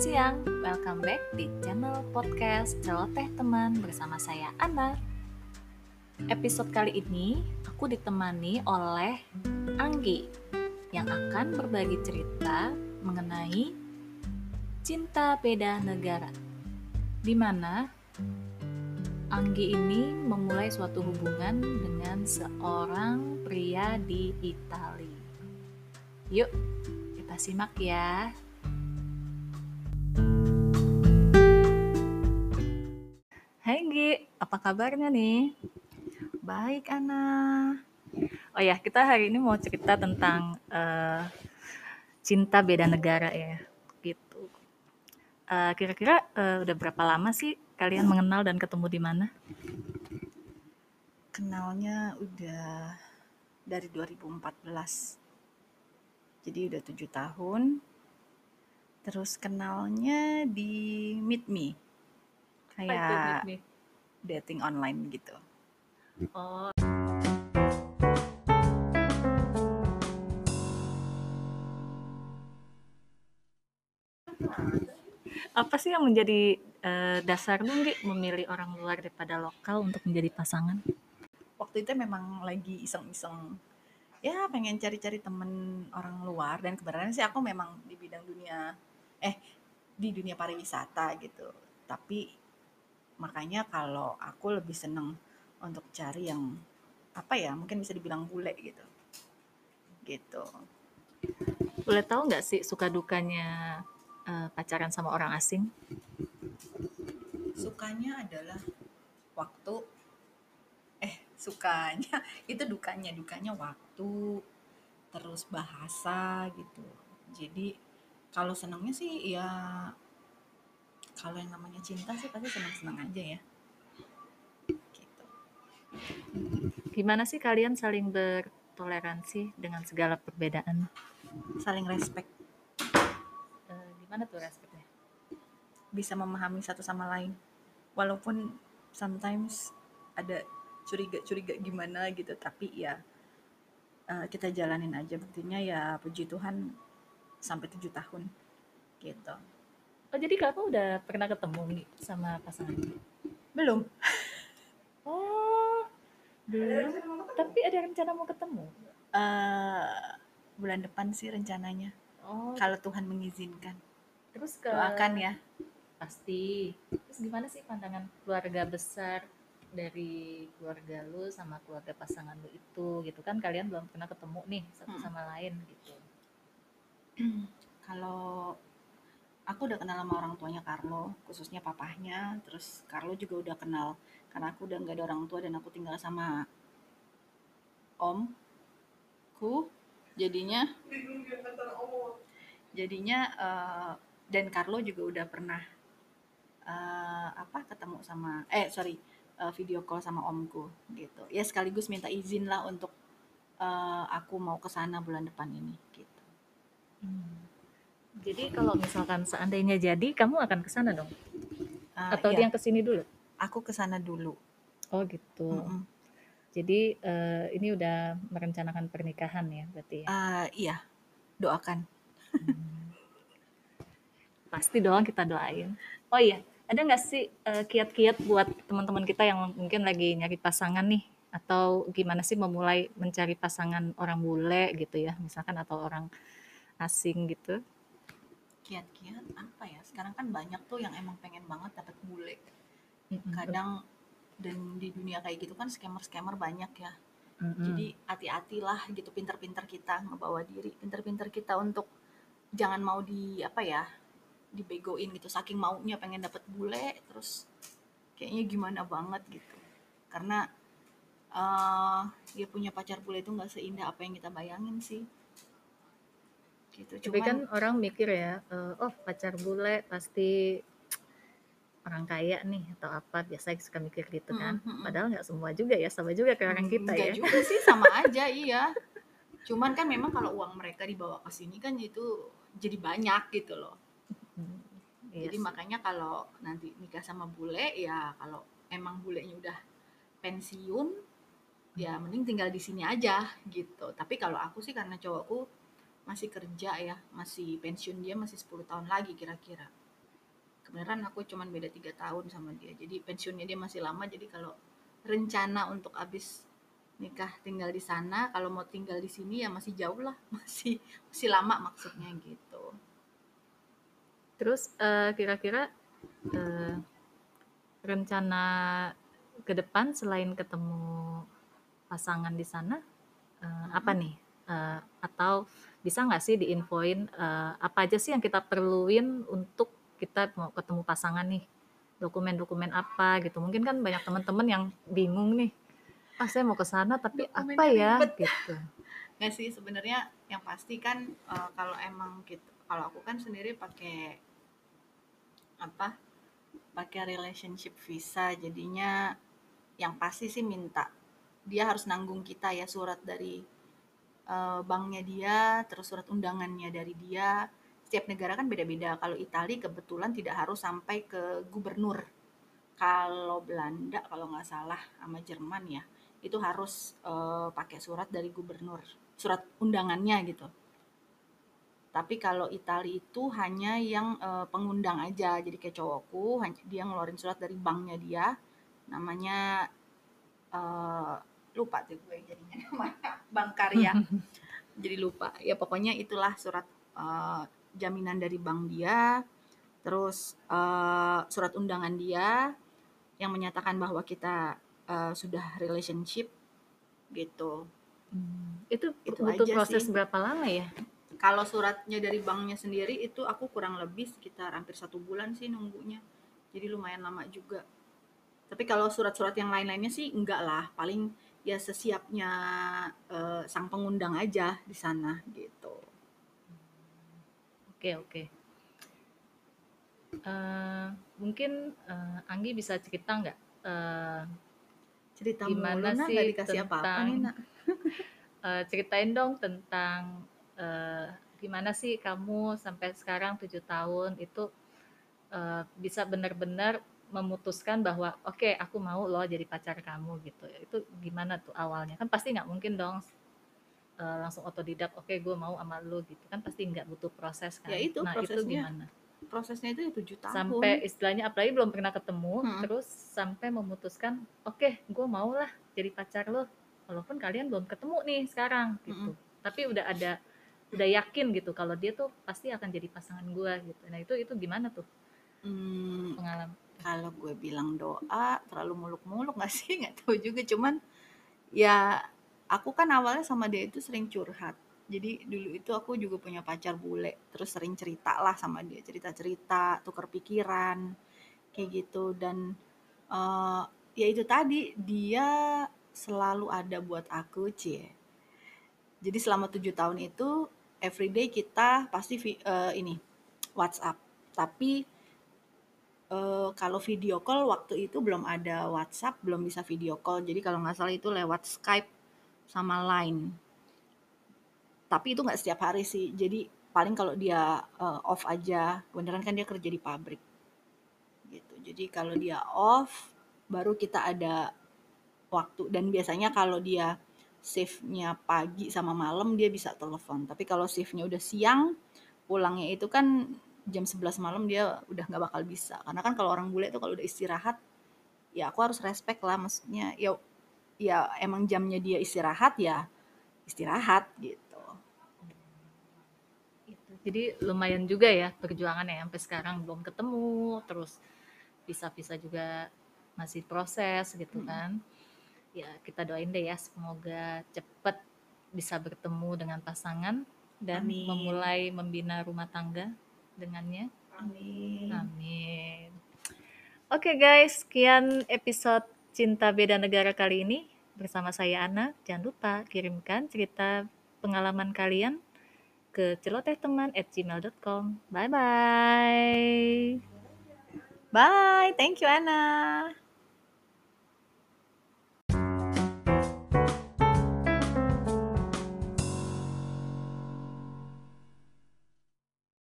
siang, welcome back di channel podcast Celoteh Teman bersama saya Ana. Episode kali ini aku ditemani oleh Anggi yang akan berbagi cerita mengenai cinta beda negara. Di mana Anggi ini memulai suatu hubungan dengan seorang pria di Italia. Yuk, kita simak ya. Apa kabarnya nih? Baik, Ana. Oh ya, kita hari ini mau cerita tentang eh, cinta beda negara ya, gitu. Eh, Kira-kira eh, udah berapa lama sih kalian mengenal dan ketemu di mana? Kenalnya udah dari 2014. Jadi udah tujuh tahun. Terus kenalnya di Meet Me. Kayak dating online gitu. Oh. Apa sih yang menjadi eh, dasar lu memilih orang luar daripada lokal untuk menjadi pasangan? Waktu itu memang lagi iseng-iseng. Ya pengen cari-cari temen orang luar. Dan kebenaran sih aku memang di bidang dunia, eh di dunia pariwisata gitu. Tapi makanya kalau aku lebih seneng untuk cari yang apa ya mungkin bisa dibilang bule gitu. Gitu. Boleh tahu nggak sih suka dukanya eh, pacaran sama orang asing? sukanya adalah waktu. Eh sukanya itu dukanya dukanya waktu terus bahasa gitu. Jadi kalau senangnya sih ya kalau yang namanya cinta sih pasti senang-senang aja ya. Gitu. Gimana sih kalian saling bertoleransi dengan segala perbedaan? saling respect. Eh, gimana tuh respeknya? bisa memahami satu sama lain. Walaupun sometimes ada curiga-curiga gimana gitu tapi ya eh, kita jalanin aja. Buktinya ya puji Tuhan sampai tujuh tahun gitu Oh jadi kamu udah pernah ketemu nih sama pasangan? belum Oh belum. Tapi ada rencana mau ketemu? eh bulan depan sih rencananya Oh kalau Tuhan mengizinkan terus ke doakan ya pasti. Terus gimana sih pandangan keluarga besar dari keluarga lu sama keluarga pasangan lu itu gitu kan kalian belum pernah ketemu nih satu Mm. sama lain gitu. kalau aku udah kenal sama orang tuanya Carlo khususnya papahnya. Terus Carlo juga udah kenal karena aku udah nggak ada orang tua dan aku tinggal sama omku jadinya jadinya eh, dan Carlo juga udah pernah eh, apa ketemu sama eh sorry eh, video call sama omku gitu. Ya sekaligus minta izin lah untuk eh, aku mau ke sana bulan depan ini gitu. Hmm. Jadi kalau misalkan seandainya jadi kamu akan ke sana dong Eh, atau iya, dia yang ke sini dulu? aku ke sana dulu Oh gitu. Mm-mm. Jadi eh, ini udah merencanakan pernikahan ya berarti ya. Eh, iya doakan Hmm. Pasti dong kita doain. Oh iya, ada nggak sih eh, kiat-kiat buat teman-teman kita yang mungkin lagi nyari pasangan nih? Atau gimana sih memulai mencari pasangan orang bule gitu ya, misalkan atau orang asing gitu? Kiat-kiat apa ya? Sekarang kan banyak tuh yang emang pengen banget dapet bule. Kadang dan di dunia kayak gitu kan scammer-scammer banyak ya. Mm-mm. jadi hati-hatilah gitu pinter-pinter kita ngebawa diri pinter-pinter kita untuk jangan mau di apa ya dibegoin gitu. Saking maunya pengen dapet bule terus kayaknya gimana banget gitu. Karena eh dia punya pacar bule itu nggak seindah apa yang kita bayangin sih gitu Tapi kan cuman orang mikir ya, eh, oh pacar bule pasti orang kaya nih atau apa biasa suka mikir gitu kan. Mm, mm, mm. Padahal nggak semua juga ya, sama juga kayak orang kita Enggak ya. juga sih sama aja iya cuman kan memang kalau uang mereka dibawa ke sini kan itu jadi banyak gitu loh Hmm, iya jadi sih. makanya kalau nanti nikah sama bule ya kalau emang bulenya udah pensiun ya mending tinggal di sini aja gitu tapi kalau aku sih karena cowokku masih kerja ya masih pensiun dia masih 10 tahun lagi kira-kira. Kebenaran aku cuman beda tiga tahun sama dia jadi pensiunnya dia masih lama jadi kalau rencana untuk abis nikah tinggal di sana kalau mau tinggal di sini ya masih jauh lah masih masih lama maksudnya gitu. Terus eh, kira-kira eh, rencana ke depan selain ketemu pasangan di sana eh, apa nih? Eh, atau bisa nggak sih diinfoin eh, apa aja sih yang kita perluin untuk kita mau ketemu pasangan nih? Dokumen-dokumen apa gitu? Mungkin kan banyak teman-teman yang bingung nih. Ah, saya mau ke sana tapi apa Dokumennya ya ribet. gitu. nggak sih sebenarnya yang pasti kan eh, kalau emang gitu kalau aku kan sendiri pakai apa pakai relationship visa jadinya yang pasti sih minta dia harus nanggung kita ya surat dari eh, banknya dia terus surat undangannya dari dia. Setiap negara kan beda-beda. Kalau Italia kebetulan tidak harus sampai ke gubernur. Kalau Belanda kalau nggak salah sama Jerman ya itu harus eh, pakai surat dari gubernur surat undangannya gitu. Tapi kalau Italia itu hanya yang eh, pengundang aja. Jadi kayak cowokku dia ngeluarin surat dari banknya dia. Namanya eh, lupa tuh gue jadinya namanya bank karya. Jadi lupa. Ya pokoknya itulah surat eh, jaminan dari bank dia. Terus eh, surat undangan dia yang menyatakan bahwa kita eh, sudah relationship gitu. Hmm, Itu Itu butuh aja proses sih. berapa lama ya? kalau suratnya dari banknya sendiri itu aku kurang lebih sekitar hampir satu bulan sih nunggunya. Jadi lumayan lama juga. Tapi kalau surat-surat yang lain-lainnya sih enggak lah. Paling ya sesiapnya eh, sang pengundang aja di sana gitu Oke, oke. Eh, mungkin eh, Anggi bisa cerita nggak eh, cerita Gimana mulu sih dikasih apa-apa tentang- nih nak eh, ceritain dong tentang eh, gimana sih kamu sampai sekarang tujuh tahun itu eh, bisa benar-benar memutuskan bahwa oke aku mau loh jadi pacar kamu gitu. Itu gimana tuh awalnya? Kan pasti nggak mungkin dong eh, langsung otodidak. Oke, gue mau sama lu gitu. Kan pasti nggak butuh proses kan. Ya itu nah itu prosesnya. gimana? prosesnya itu ya tujuh tahun sampai istilahnya apalagi belum pernah ketemu Hmm. terus sampai memutuskan oke gue mau lah jadi pacar lo walaupun kalian belum ketemu nih sekarang gitu tapi udah ada udah yakin gitu kalau dia tuh pasti akan jadi pasangan gue gitu nah itu itu gimana tuh Hmm, pengalaman kalau gue bilang doa terlalu muluk-muluk gak sih? Nggak tahu juga. Cuman ya aku kan awalnya sama dia itu sering curhat. Jadi dulu itu aku juga punya pacar bule. Terus sering cerita lah sama dia. Cerita-cerita tukar pikiran kayak gitu. Dan eh, ya itu tadi dia selalu ada buat aku cie. Jadi selama tujuh tahun itu everyday kita pasti eh, ini WhatsApp. Tapi eh, kalau video call waktu itu belum ada WhatsApp, belum bisa video call. Jadi kalau nggak salah itu lewat Skype sama Line. Tapi itu nggak setiap hari sih. Jadi paling kalau dia eh, off aja, beneran kan dia kerja di pabrik gitu. Jadi kalau dia off, baru kita ada waktu. Dan biasanya kalau dia shift-nya pagi sama malam dia bisa telepon. Tapi kalau shift-nya udah siang, pulangnya itu kan jam 11 malam dia udah nggak bakal bisa. Karena kan kalau orang bule itu kalau udah istirahat, ya aku harus respect lah. Maksudnya ya ya emang jamnya dia istirahat ya istirahat gitu. Gitu. Jadi lumayan juga ya perjuangannya sampai sekarang belum ketemu, terus bisa-bisa juga masih proses gitu kan. Ya kita doain deh ya semoga cepet bisa bertemu dengan pasangan dan Amin. memulai membina rumah tangga dengannya. Amin. Amin. Oke guys, sekian episode Cinta Beda Negara kali ini bersama saya Ana. Jangan lupa kirimkan cerita pengalaman kalian ke celotehteman@gmail.com. Bye bye. Bye, thank you Ana.